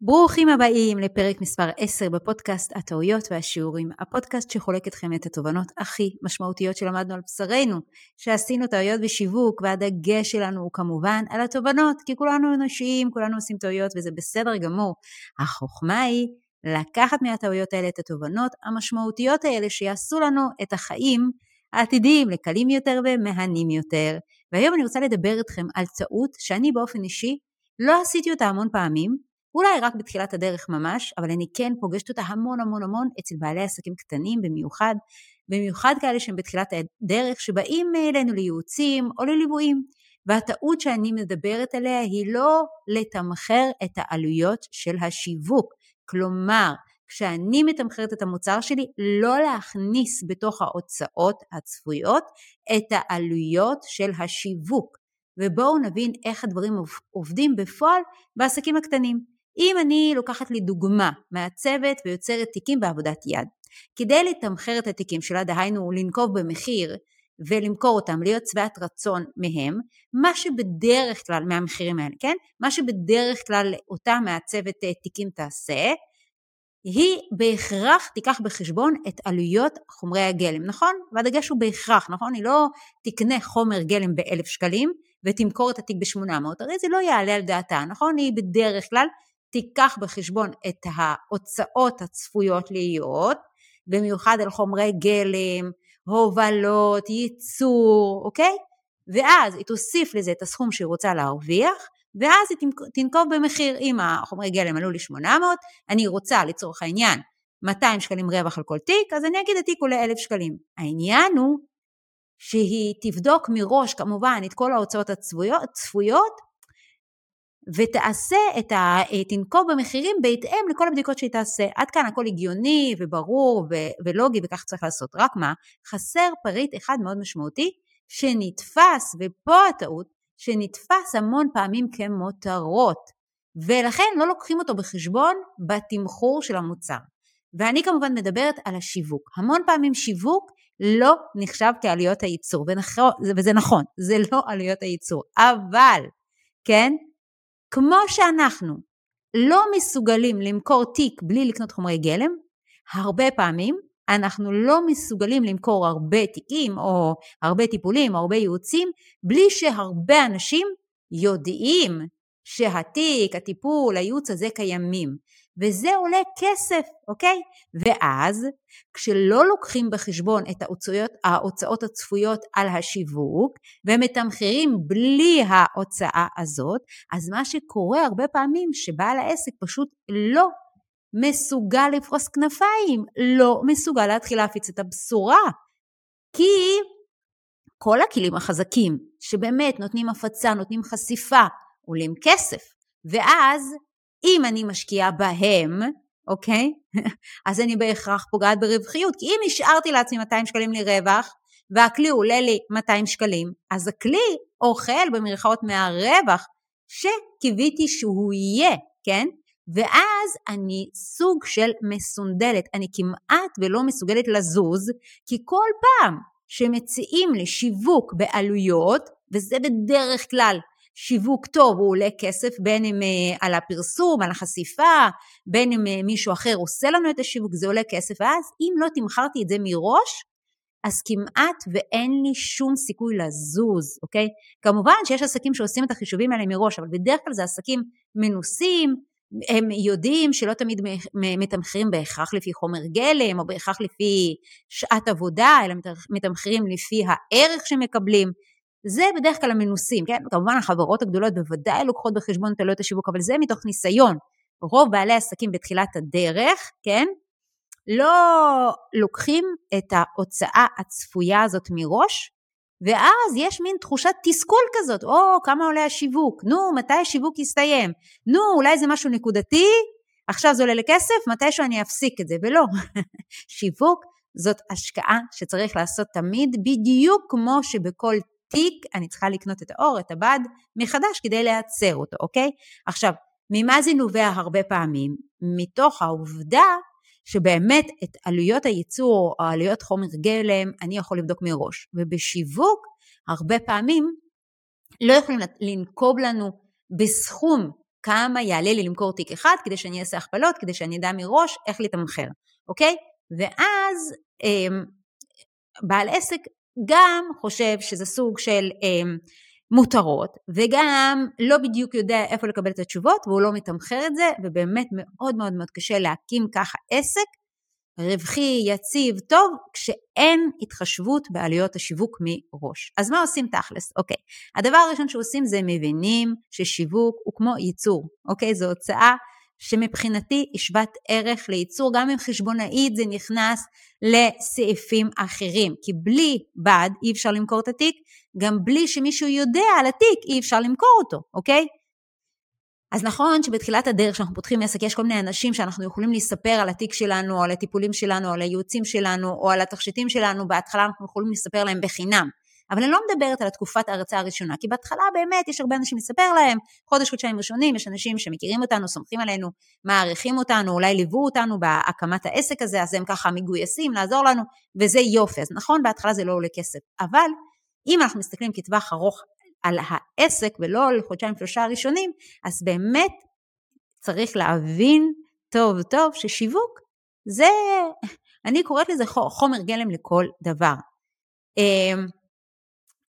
ברוכים הבאים לפרק מספר 10 בפודקאסט הטעויות והשיעורים, הפודקאסט שחולק אתכם את התובנות הכי משמעותיות שלמדנו על בשרנו, שעשינו טעויות בשיווק והדגש שלנו הוא כמובן על התובנות, כי כולנו אנושיים, כולנו עושים טעויות וזה בסדר גמור. החוכמה היא לקחת מהטעויות האלה את התובנות המשמעותיות האלה שיעשו לנו את החיים העתידיים לקלים יותר ומהנים יותר. והיום אני רוצה לדבר איתכם על טעות שאני באופן אישי לא עשיתי אותה המון פעמים, אולי רק בתחילת הדרך ממש, אבל אני כן פוגשת אותה המון המון המון אצל בעלי עסקים קטנים במיוחד, במיוחד כאלה שהם בתחילת הדרך, שבאים אלינו לייעוצים או לליוויים. והטעות שאני מדברת עליה היא לא לתמחר את העלויות של השיווק. כלומר, כשאני מתמחרת את המוצר שלי, לא להכניס בתוך ההוצאות הצפויות את העלויות של השיווק. ובואו נבין איך הדברים עובדים בפועל בעסקים הקטנים. אם אני לוקחת לי דוגמה מעצבת ויוצרת תיקים בעבודת יד, כדי לתמחר את התיקים שלה, דהיינו לנקוב במחיר ולמכור אותם, להיות שבעת רצון מהם, מה שבדרך כלל, מהמחירים האלה, כן? מה שבדרך כלל אותה מעצבת אה, תיקים תעשה, היא בהכרח תיקח בחשבון את עלויות חומרי הגלם, נכון? והדגש הוא בהכרח, נכון? היא לא תקנה חומר גלם באלף שקלים ותמכור את התיק ב-800, הרי זה לא יעלה על דעתה, נכון? היא בדרך כלל תיקח בחשבון את ההוצאות הצפויות להיות, במיוחד על חומרי גלם, הובלות, ייצור, אוקיי? ואז היא תוסיף לזה את הסכום שהיא רוצה להרוויח, ואז היא תנקוב במחיר, אם החומרי גלם עלו לי 800, אני רוצה לצורך העניין 200 שקלים רווח על כל תיק, אז אני אגיד התיק עולה 1,000 שקלים. העניין הוא שהיא תבדוק מראש כמובן את כל ההוצאות הצפויות, ותעשה את ה... תנקוב במחירים בהתאם לכל הבדיקות שהיא תעשה. עד כאן הכל הגיוני וברור ו- ולוגי וכך צריך לעשות. רק מה? חסר פריט אחד מאוד משמעותי שנתפס, ופה הטעות, שנתפס המון פעמים כמותרות. ולכן לא לוקחים אותו בחשבון בתמחור של המוצר. ואני כמובן מדברת על השיווק. המון פעמים שיווק לא נחשב כעלויות הייצור, וזה נכון, זה לא עלויות הייצור, אבל, כן, כמו שאנחנו לא מסוגלים למכור תיק בלי לקנות חומרי גלם, הרבה פעמים אנחנו לא מסוגלים למכור הרבה תיקים או הרבה טיפולים או הרבה ייעוצים בלי שהרבה אנשים יודעים שהתיק, הטיפול, הייעוץ הזה קיימים. וזה עולה כסף, אוקיי? ואז כשלא לוקחים בחשבון את ההוצאות, ההוצאות הצפויות על השיווק ומתמחרים בלי ההוצאה הזאת, אז מה שקורה הרבה פעמים שבעל העסק פשוט לא מסוגל לפרוס כנפיים, לא מסוגל להתחיל להפיץ את הבשורה. כי כל הכלים החזקים שבאמת נותנים הפצה, נותנים חשיפה, עולים כסף. ואז אם אני משקיעה בהם, אוקיי? אז אני בהכרח פוגעת ברווחיות, כי אם השארתי לעצמי 200 שקלים לרווח, והכלי עולה לי 200 שקלים, אז הכלי אוכל במרכאות מהרווח שקיוויתי שהוא יהיה, כן? ואז אני סוג של מסונדלת, אני כמעט ולא מסוגלת לזוז, כי כל פעם שמציעים לי שיווק בעלויות, וזה בדרך כלל שיווק טוב הוא עולה כסף, בין אם אה, על הפרסום, על החשיפה, בין אם אה, מישהו אחר עושה לנו את השיווק, זה עולה כסף, ואז אם לא תמכרתי את זה מראש, אז כמעט ואין לי שום סיכוי לזוז, אוקיי? כמובן שיש עסקים שעושים את החישובים האלה מראש, אבל בדרך כלל זה עסקים מנוסים, הם יודעים שלא תמיד מתמחרים בהכרח לפי חומר גלם או בהכרח לפי שעת עבודה, אלא מתמחרים לפי הערך שמקבלים. זה בדרך כלל המנוסים, כן? כמובן החברות הגדולות בוודאי לוקחות בחשבון את עלויות השיווק, אבל זה מתוך ניסיון. רוב בעלי עסקים בתחילת הדרך, כן? לא לוקחים את ההוצאה הצפויה הזאת מראש, ואז יש מין תחושת תסכול כזאת, או כמה עולה השיווק, נו מתי השיווק יסתיים, נו אולי זה משהו נקודתי, עכשיו זה עולה לכסף, מתישהו אני אפסיק את זה, ולא, שיווק זאת השקעה שצריך לעשות תמיד, בדיוק כמו שבכל תיק, אני צריכה לקנות את האור, את הבד, מחדש כדי לייצר אותו, אוקיי? עכשיו, ממה זה נובע הרבה פעמים? מתוך העובדה שבאמת את עלויות הייצור או עלויות חומר גלם אני יכול לבדוק מראש. ובשיווק, הרבה פעמים לא יכולים לנקוב לנו בסכום כמה יעלה לי למכור תיק אחד, כדי שאני אעשה הכפלות, כדי שאני אדע מראש איך לתמחר, אוקיי? ואז אמ, בעל עסק גם חושב שזה סוג של אמ, מותרות, וגם לא בדיוק יודע איפה לקבל את התשובות, והוא לא מתמחר את זה, ובאמת מאוד מאוד מאוד קשה להקים ככה עסק רווחי, יציב, טוב, כשאין התחשבות בעלויות השיווק מראש. אז מה עושים תכלס? אוקיי, הדבר הראשון שעושים זה מבינים ששיווק הוא כמו ייצור, אוקיי? זו הוצאה שמבחינתי היא שוות ערך לייצור, גם אם חשבונאית זה נכנס לסעיפים אחרים, כי בלי בד אי אפשר למכור את התיק, גם בלי שמישהו יודע על התיק אי אפשר למכור אותו, אוקיי? אז נכון שבתחילת הדרך כשאנחנו פותחים עסק יש כל מיני אנשים שאנחנו יכולים לספר על התיק שלנו, או על הטיפולים שלנו, או על הייעוצים שלנו, או על התכשיטים שלנו, בהתחלה אנחנו יכולים לספר להם בחינם. אבל אני לא מדברת על התקופת ההרצאה הראשונה, כי בהתחלה באמת יש הרבה אנשים לספר להם, חודש, חודשיים ראשונים, יש אנשים שמכירים אותנו, סומכים עלינו, מעריכים אותנו, אולי ליוו אותנו בהקמת העסק הזה, אז הם ככה מגויסים לעזור לנו, וזה יופי. אז נכון, בהתחלה זה לא עולה כסף, אבל אם אנחנו מסתכלים כטווח ארוך על העסק ולא על חודשיים שלושה הראשונים, אז באמת צריך להבין טוב טוב ששיווק זה, אני קוראת לזה חומר גלם לכל דבר.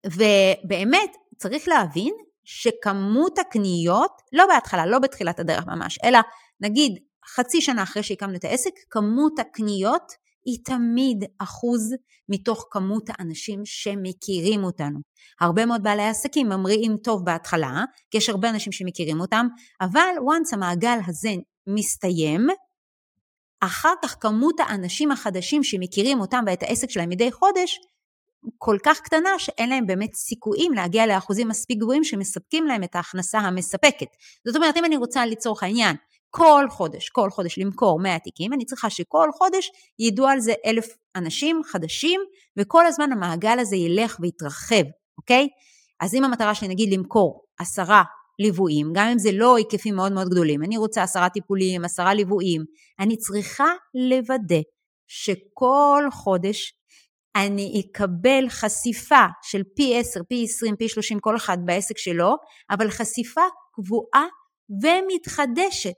אמ, ובאמת צריך להבין שכמות הקניות, לא בהתחלה, לא בתחילת הדרך ממש, אלא נגיד חצי שנה אחרי שהקמנו את העסק, כמות הקניות היא תמיד אחוז מתוך כמות האנשים שמכירים אותנו. הרבה מאוד בעלי עסקים ממריאים טוב בהתחלה, כי יש הרבה אנשים שמכירים אותם, אבל once המעגל הזה מסתיים, אחר כך כמות האנשים החדשים שמכירים אותם ואת העסק שלהם מדי חודש, כל כך קטנה שאין להם באמת סיכויים להגיע לאחוזים מספיק גבוהים שמספקים להם את ההכנסה המספקת. זאת אומרת, אם אני רוצה לצורך העניין כל חודש, כל חודש למכור 100 תיקים, אני צריכה שכל חודש ידעו על זה אלף אנשים חדשים, וכל הזמן המעגל הזה ילך ויתרחב, אוקיי? אז אם המטרה שלי נגיד למכור עשרה ליוויים, גם אם זה לא היקפים מאוד מאוד גדולים, אני רוצה עשרה טיפולים, עשרה ליוויים, אני צריכה לוודא שכל חודש אני אקבל חשיפה של פי 10, פי 20, פי 30, כל אחד בעסק שלו, אבל חשיפה קבועה ומתחדשת.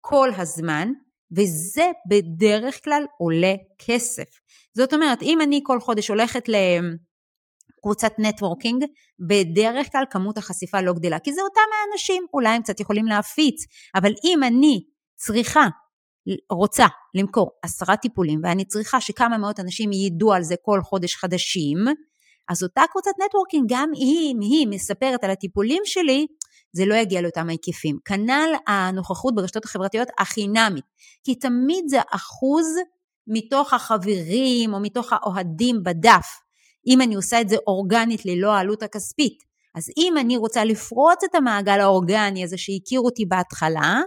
כל הזמן, וזה בדרך כלל עולה כסף. זאת אומרת, אם אני כל חודש הולכת לקבוצת נטוורקינג, בדרך כלל כמות החשיפה לא גדלה, כי זה אותם האנשים, אולי הם קצת יכולים להפיץ, אבל אם אני צריכה, רוצה למכור עשרה טיפולים, ואני צריכה שכמה מאות אנשים ידעו על זה כל חודש חדשים, אז אותה קבוצת נטוורקינג, גם אם היא מספרת על הטיפולים שלי, זה לא יגיע לאותם ההיקפים. כנ"ל הנוכחות ברשתות החברתיות החינמית, כי תמיד זה אחוז מתוך החברים או מתוך האוהדים בדף, אם אני עושה את זה אורגנית ללא העלות הכספית. אז אם אני רוצה לפרוץ את המעגל האורגני הזה שהכיר אותי בהתחלה,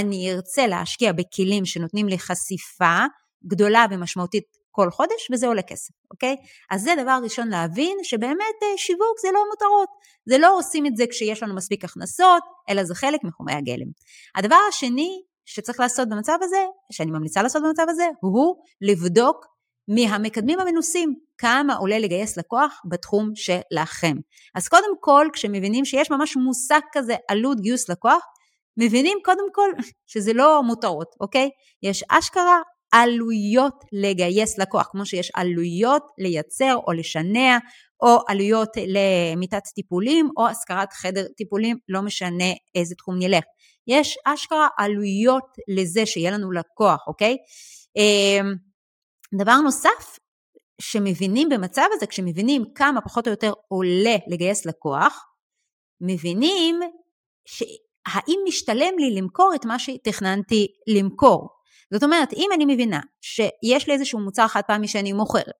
אני ארצה להשקיע בכלים שנותנים לי חשיפה גדולה ומשמעותית כל חודש וזה עולה כסף, אוקיי? אז זה דבר ראשון להבין שבאמת אה, שיווק זה לא מותרות, זה לא עושים את זה כשיש לנו מספיק הכנסות, אלא זה חלק מחומי הגלם. הדבר השני שצריך לעשות במצב הזה, שאני ממליצה לעשות במצב הזה, הוא לבדוק מהמקדמים המנוסים כמה עולה לגייס לקוח בתחום שלכם. אז קודם כל, כשמבינים שיש ממש מושג כזה עלות גיוס לקוח, מבינים קודם כל שזה לא מותרות, אוקיי? יש אשכרה עלויות לגייס לקוח, כמו שיש עלויות לייצר או לשנע, או עלויות למיטת טיפולים, או השכרת חדר טיפולים, לא משנה איזה תחום נלך. יש אשכרה עלויות לזה שיהיה לנו לקוח, אוקיי? אמ, דבר נוסף, שמבינים במצב הזה, כשמבינים כמה פחות או יותר עולה לגייס לקוח, מבינים שהאם משתלם לי למכור את מה שתכננתי למכור. זאת אומרת, אם אני מבינה שיש לי איזשהו מוצר חד פעמי שאני מוכרת,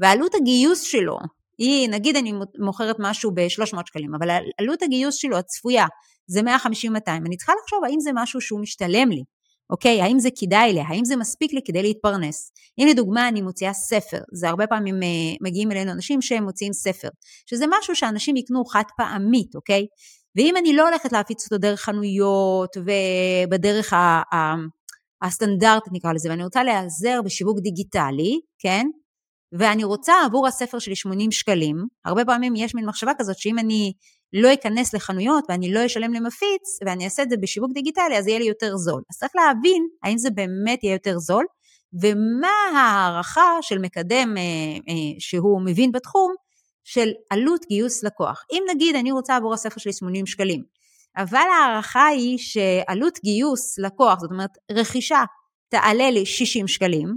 ועלות הגיוס שלו היא, נגיד אני מוכרת משהו ב-300 שקלים, אבל עלות הגיוס שלו הצפויה זה 150-200, אני צריכה לחשוב האם זה משהו שהוא משתלם לי, אוקיי? האם זה כדאי לי? האם זה מספיק לי כדי להתפרנס? אם לדוגמה אני מוציאה ספר, זה הרבה פעמים אה, מגיעים אלינו אנשים שהם מוציאים ספר, שזה משהו שאנשים יקנו חד פעמית, אוקיי? ואם אני לא הולכת להפיץ אותו דרך חנויות ובדרך ה... הסטנדרטית נקרא לזה, ואני רוצה להיעזר בשיווק דיגיטלי, כן? ואני רוצה עבור הספר שלי 80 שקלים, הרבה פעמים יש מין מחשבה כזאת שאם אני לא אכנס לחנויות ואני לא אשלם למפיץ ואני אעשה את זה בשיווק דיגיטלי, אז יהיה לי יותר זול. אז צריך להבין האם זה באמת יהיה יותר זול, ומה ההערכה של מקדם אה, אה, שהוא מבין בתחום של עלות גיוס לקוח. אם נגיד אני רוצה עבור הספר שלי 80 שקלים, אבל ההערכה היא שעלות גיוס לקוח, זאת אומרת רכישה, תעלה לי 60 שקלים,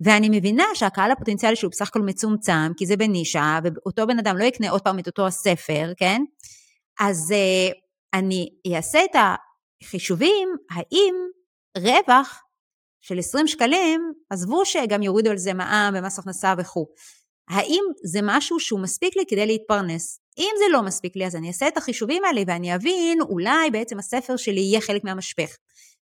ואני מבינה שהקהל הפוטנציאלי שהוא בסך הכל מצומצם, כי זה בנישה, ואותו בן אדם לא יקנה עוד פעם את אותו הספר, כן? אז uh, אני אעשה את החישובים, האם רווח של 20 שקלים, עזבו שגם יורידו על זה מע"מ ומס הכנסה וכו', האם זה משהו שהוא מספיק לי כדי להתפרנס? אם זה לא מספיק לי, אז אני אעשה את החישובים האלה ואני אבין, אולי בעצם הספר שלי יהיה חלק מהמשפך.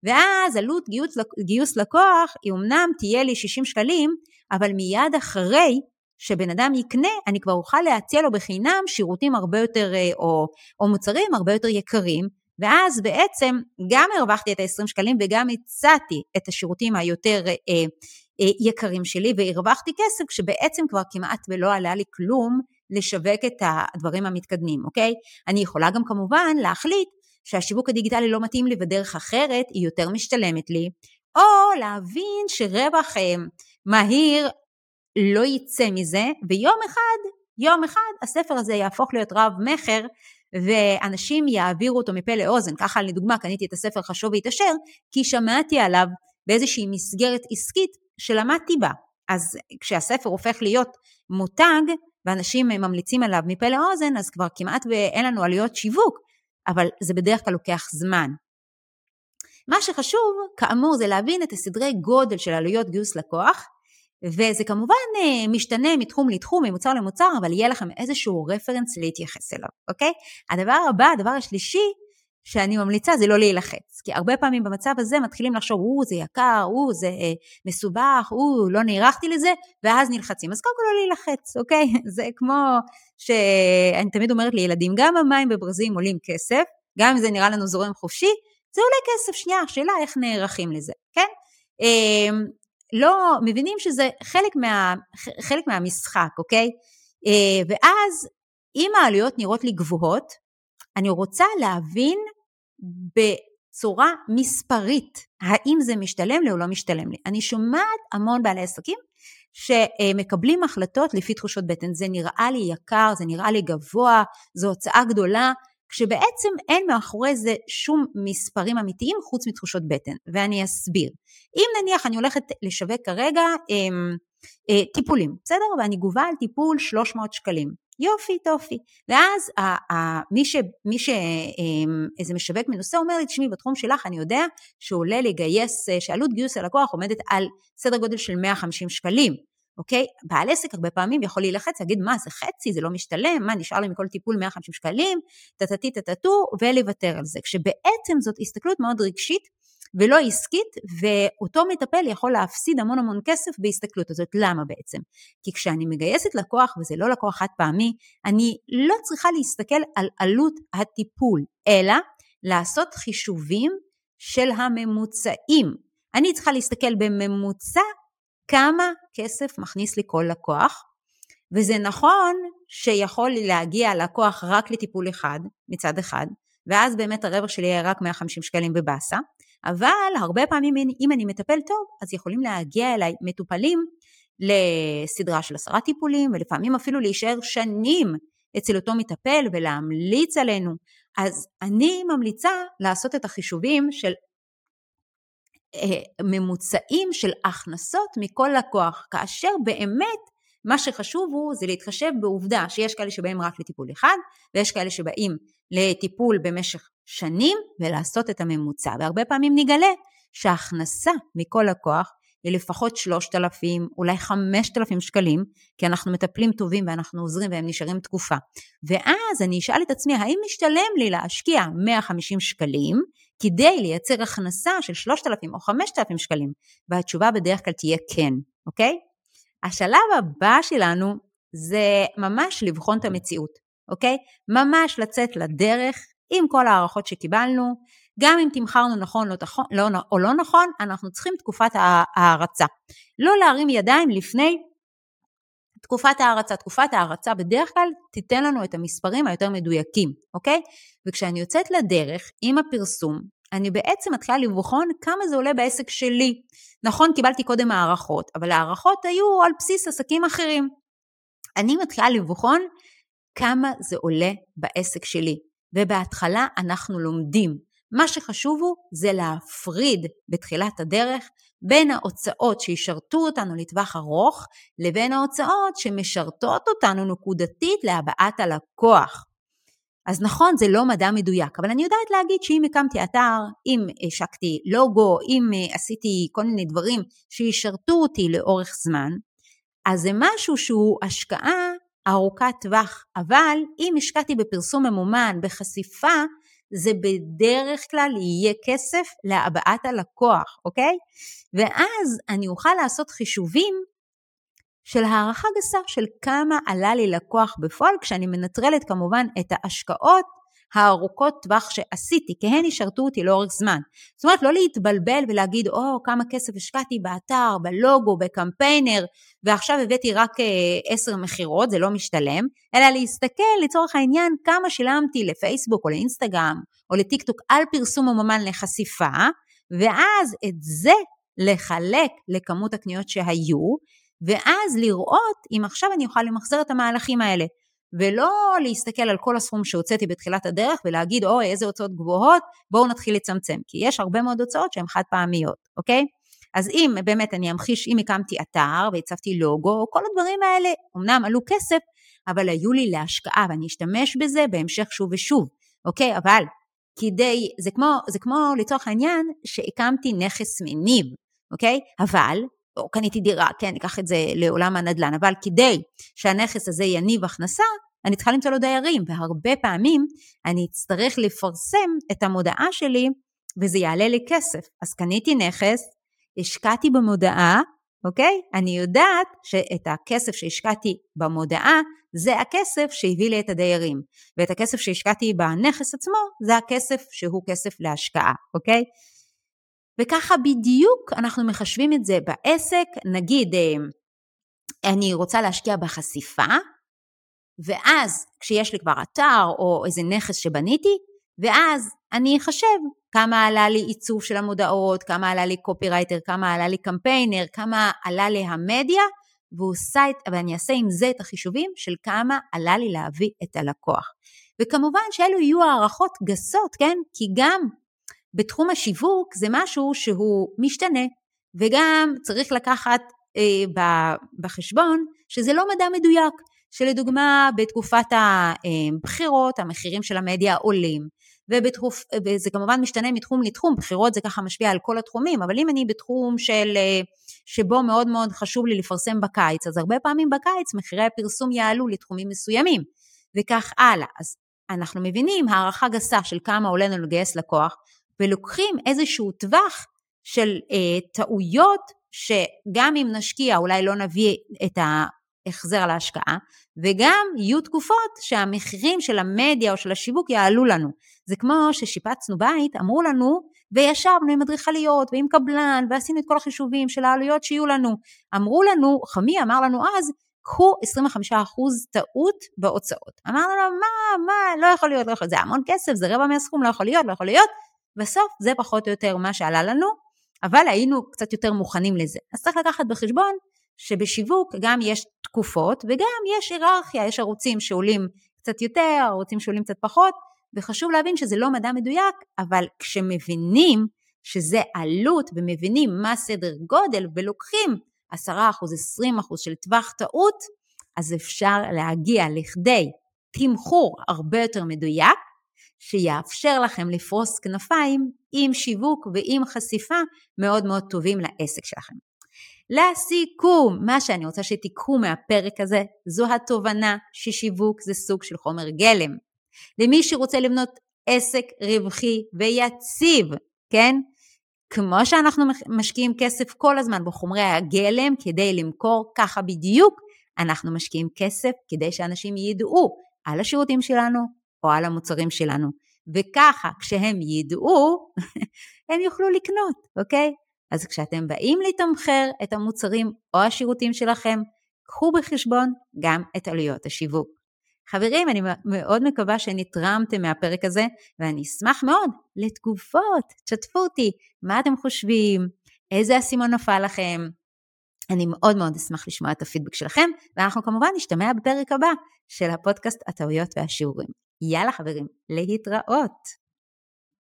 ואז עלות גיוס, גיוס לקוח היא אמנם תהיה לי 60 שקלים, אבל מיד אחרי שבן אדם יקנה, אני כבר אוכל להציע לו בחינם שירותים הרבה יותר, אה, או, או מוצרים הרבה יותר יקרים, ואז בעצם גם הרווחתי את ה-20 שקלים וגם הצעתי את השירותים היותר אה, יקרים שלי והרווחתי כסף כשבעצם כבר כמעט ולא עלה לי כלום לשווק את הדברים המתקדמים, אוקיי? אני יכולה גם כמובן להחליט שהשיווק הדיגיטלי לא מתאים לי ודרך אחרת היא יותר משתלמת לי, או להבין שרווח אה, מהיר לא יצא מזה, ויום אחד, יום אחד הספר הזה יהפוך להיות רב מכר ואנשים יעבירו אותו מפה לאוזן, ככה לדוגמה קניתי את הספר חשוב והתעשר, כי שמעתי עליו באיזושהי מסגרת עסקית שלמדתי בה. אז כשהספר הופך להיות מותג ואנשים ממליצים עליו מפה לאוזן, אז כבר כמעט ואין לנו עלויות שיווק, אבל זה בדרך כלל לוקח זמן. מה שחשוב, כאמור, זה להבין את הסדרי גודל של עלויות גיוס לקוח, וזה כמובן אה, משתנה מתחום לתחום, ממוצר למוצר, אבל יהיה לכם איזשהו רפרנס להתייחס אליו, אוקיי? הדבר הבא, הדבר השלישי, שאני ממליצה זה לא להילחץ, כי הרבה פעמים במצב הזה מתחילים לחשוב, או זה יקר, או זה אה, מסובך, או לא נערכתי לזה, ואז נלחצים. אז קודם כל לא להילחץ, אוקיי? זה כמו שאני תמיד אומרת לילדים, גם המים בברזים עולים כסף, גם אם זה נראה לנו זורם חופשי, זה עולה כסף, שנייה, השאלה איך נערכים לזה, כן? אה, לא, מבינים שזה חלק, מה, חלק מהמשחק, אוקיי? אה, ואז אם העלויות נראות לי גבוהות, אני רוצה להבין בצורה מספרית האם זה משתלם לי או לא משתלם לי. אני שומעת המון בעלי עסקים שמקבלים החלטות לפי תחושות בטן, זה נראה לי יקר, זה נראה לי גבוה, זו הוצאה גדולה, כשבעצם אין מאחורי זה שום מספרים אמיתיים חוץ מתחושות בטן, ואני אסביר. אם נניח אני הולכת לשווק כרגע אה, אה, טיפולים, בסדר? ואני גובה על טיפול 300 שקלים. יופי טופי. ואז ה, ה, מי, ש, מי ש, אמ, משווק מנוסה אומר לי, תשמעי, בתחום שלך אני יודע שעולה לגייס, אה, שעלות גיוס הלקוח עומדת על סדר גודל של 150 שקלים. אוקיי? בעל עסק הרבה פעמים יכול להילחץ, להגיד מה זה חצי, זה לא משתלם, מה נשאר לי מכל טיפול 150 שקלים, טטטי טטטו, ולוותר על זה. כשבעצם זאת הסתכלות מאוד רגשית ולא עסקית, ואותו מטפל יכול להפסיד המון המון כסף בהסתכלות הזאת. למה בעצם? כי כשאני מגייסת לקוח, וזה לא לקוח חד פעמי, אני לא צריכה להסתכל על עלות הטיפול, אלא לעשות חישובים של הממוצעים. אני צריכה להסתכל בממוצע כמה כסף מכניס לי כל לקוח, וזה נכון שיכול להגיע לקוח רק לטיפול אחד מצד אחד, ואז באמת הרווח שלי יהיה רק 150 שקלים בבאסה, אבל הרבה פעמים אם אני מטפל טוב, אז יכולים להגיע אליי מטופלים לסדרה של עשרה טיפולים, ולפעמים אפילו להישאר שנים אצל אותו מטפל ולהמליץ עלינו. אז אני ממליצה לעשות את החישובים של אה, ממוצעים של הכנסות מכל לקוח, כאשר באמת מה שחשוב הוא זה להתחשב בעובדה שיש כאלה שבאים רק לטיפול אחד ויש כאלה שבאים לטיפול במשך שנים ולעשות את הממוצע והרבה פעמים נגלה שההכנסה מכל לקוח היא לפחות 3,000, אולי 5,000 שקלים, כי אנחנו מטפלים טובים ואנחנו עוזרים והם נשארים תקופה. ואז אני אשאל את עצמי, האם משתלם לי להשקיע 150 שקלים כדי לייצר הכנסה של 3,000 או 5,000 שקלים? והתשובה בדרך כלל תהיה כן, אוקיי? השלב הבא שלנו זה ממש לבחון את המציאות, אוקיי? ממש לצאת לדרך עם כל ההערכות שקיבלנו, גם אם תמכרנו נכון לא, תכון, לא, או לא נכון, אנחנו צריכים תקופת הערצה. לא להרים ידיים לפני תקופת ההרצה. תקופת ההרצה בדרך כלל תיתן לנו את המספרים היותר מדויקים, אוקיי? וכשאני יוצאת לדרך עם הפרסום, אני בעצם מתחילה לבחון כמה זה עולה בעסק שלי. נכון, קיבלתי קודם הערכות, אבל ההערכות היו על בסיס עסקים אחרים. אני מתחילה לבחון כמה זה עולה בעסק שלי. ובהתחלה אנחנו לומדים. מה שחשוב הוא זה להפריד בתחילת הדרך בין ההוצאות שישרתו אותנו לטווח ארוך לבין ההוצאות שמשרתות אותנו נקודתית להבעת הלקוח. אז נכון, זה לא מדע מדויק, אבל אני יודעת להגיד שאם הקמתי אתר, אם השקתי לוגו, אם עשיתי כל מיני דברים שישרתו אותי לאורך זמן, אז זה משהו שהוא השקעה ארוכת טווח, אבל אם השקעתי בפרסום ממומן, בחשיפה, זה בדרך כלל יהיה כסף להבעת הלקוח, אוקיי? ואז אני אוכל לעשות חישובים של הערכה גסה של כמה עלה לי לקוח בפועל, כשאני מנטרלת כמובן את ההשקעות הארוכות טווח שעשיתי, כי הן ישרתו אותי לאורך זמן. זאת אומרת, לא להתבלבל ולהגיד, או, oh, כמה כסף השקעתי באתר, בלוגו, בקמפיינר, ועכשיו הבאתי רק אה, עשר מכירות, זה לא משתלם, אלא להסתכל לצורך העניין כמה שילמתי לפייסבוק או לאינסטגרם או לטיק טוק על פרסום ממומן לחשיפה, ואז את זה לחלק לכמות הקניות שהיו, ואז לראות אם עכשיו אני אוכל למחזר את המהלכים האלה. ולא להסתכל על כל הסכום שהוצאתי בתחילת הדרך ולהגיד, אוי, איזה הוצאות גבוהות, בואו נתחיל לצמצם, כי יש הרבה מאוד הוצאות שהן חד פעמיות, אוקיי? אז אם באמת אני אמחיש, אם הקמתי אתר והצבתי לוגו, כל הדברים האלה אמנם עלו כסף, אבל היו לי להשקעה ואני אשתמש בזה בהמשך שוב ושוב, אוקיי? אבל כדי, זה כמו, זה כמו לצורך העניין שהקמתי נכס מניב, אוקיי? אבל או קניתי דירה, כן, ניקח את זה לעולם הנדל"ן, אבל כדי שהנכס הזה יניב הכנסה, אני צריכה למצוא לו דיירים, והרבה פעמים אני אצטרך לפרסם את המודעה שלי וזה יעלה לי כסף. אז קניתי נכס, השקעתי במודעה, אוקיי? אני יודעת שאת הכסף שהשקעתי במודעה, זה הכסף שהביא לי את הדיירים. ואת הכסף שהשקעתי בנכס עצמו, זה הכסף שהוא כסף להשקעה, אוקיי? וככה בדיוק אנחנו מחשבים את זה בעסק, נגיד אה, אני רוצה להשקיע בחשיפה, ואז כשיש לי כבר אתר או איזה נכס שבניתי, ואז אני אחשב כמה עלה לי עיצוב של המודעות, כמה עלה לי קופירייטר, כמה עלה לי קמפיינר, כמה עלה לי המדיה, ואני אעשה עם זה את החישובים של כמה עלה לי להביא את הלקוח. וכמובן שאלו יהיו הערכות גסות, כן? כי גם בתחום השיווק זה משהו שהוא משתנה, וגם צריך לקחת אה, בחשבון שזה לא מדע מדויק, שלדוגמה בתקופת הבחירות המחירים של המדיה עולים, ובתקוף, וזה כמובן משתנה מתחום לתחום, בחירות זה ככה משפיע על כל התחומים, אבל אם אני בתחום של, אה, שבו מאוד מאוד חשוב לי לפרסם בקיץ, אז הרבה פעמים בקיץ מחירי הפרסום יעלו לתחומים מסוימים, וכך הלאה. אז אנחנו מבינים הערכה גסה של כמה עולה לנו לגייס לקוח, ולוקחים איזשהו טווח של אה, טעויות שגם אם נשקיע אולי לא נביא את ההחזר על ההשקעה, וגם יהיו תקופות שהמחירים של המדיה או של השיווק יעלו לנו. זה כמו ששיפצנו בית, אמרו לנו, וישבנו עם אדריכליות ועם קבלן, ועשינו את כל החישובים של העלויות שיהיו לנו. אמרו לנו, חמי אמר לנו אז, קחו 25% טעות בהוצאות. אמרנו לו, מה, מה, לא יכול להיות, לא יכול להיות, זה המון כסף, זה רבע מהסכום, לא יכול להיות, לא יכול להיות. בסוף זה פחות או יותר מה שעלה לנו, אבל היינו קצת יותר מוכנים לזה. אז צריך לקחת בחשבון שבשיווק גם יש תקופות וגם יש היררכיה, יש ערוצים שעולים קצת יותר, ערוצים שעולים קצת פחות, וחשוב להבין שזה לא מדע מדויק, אבל כשמבינים שזה עלות ומבינים מה סדר גודל ולוקחים 10%, 20% של טווח טעות, אז אפשר להגיע לכדי תמחור הרבה יותר מדויק, שיאפשר לכם לפרוס כנפיים עם שיווק ועם חשיפה מאוד מאוד טובים לעסק שלכם. לסיכום, מה שאני רוצה שתיקחו מהפרק הזה, זו התובנה ששיווק זה סוג של חומר גלם. למי שרוצה לבנות עסק רווחי ויציב, כן? כמו שאנחנו משקיעים כסף כל הזמן בחומרי הגלם כדי למכור, ככה בדיוק אנחנו משקיעים כסף כדי שאנשים ידעו על השירותים שלנו, או על המוצרים שלנו. וככה, כשהם ידעו, הם יוכלו לקנות, אוקיי? אז כשאתם באים לתמחר את המוצרים או השירותים שלכם, קחו בחשבון גם את עלויות השיווק. חברים, אני מאוד מקווה שנתרמתם מהפרק הזה, ואני אשמח מאוד לתגובות. תשתפו אותי, מה אתם חושבים? איזה אסימון נפל לכם? אני מאוד מאוד אשמח לשמוע את הפידבק שלכם, ואנחנו כמובן נשתמע בפרק הבא של הפודקאסט הטעויות והשיעורים. יאללה חברים, להתראות.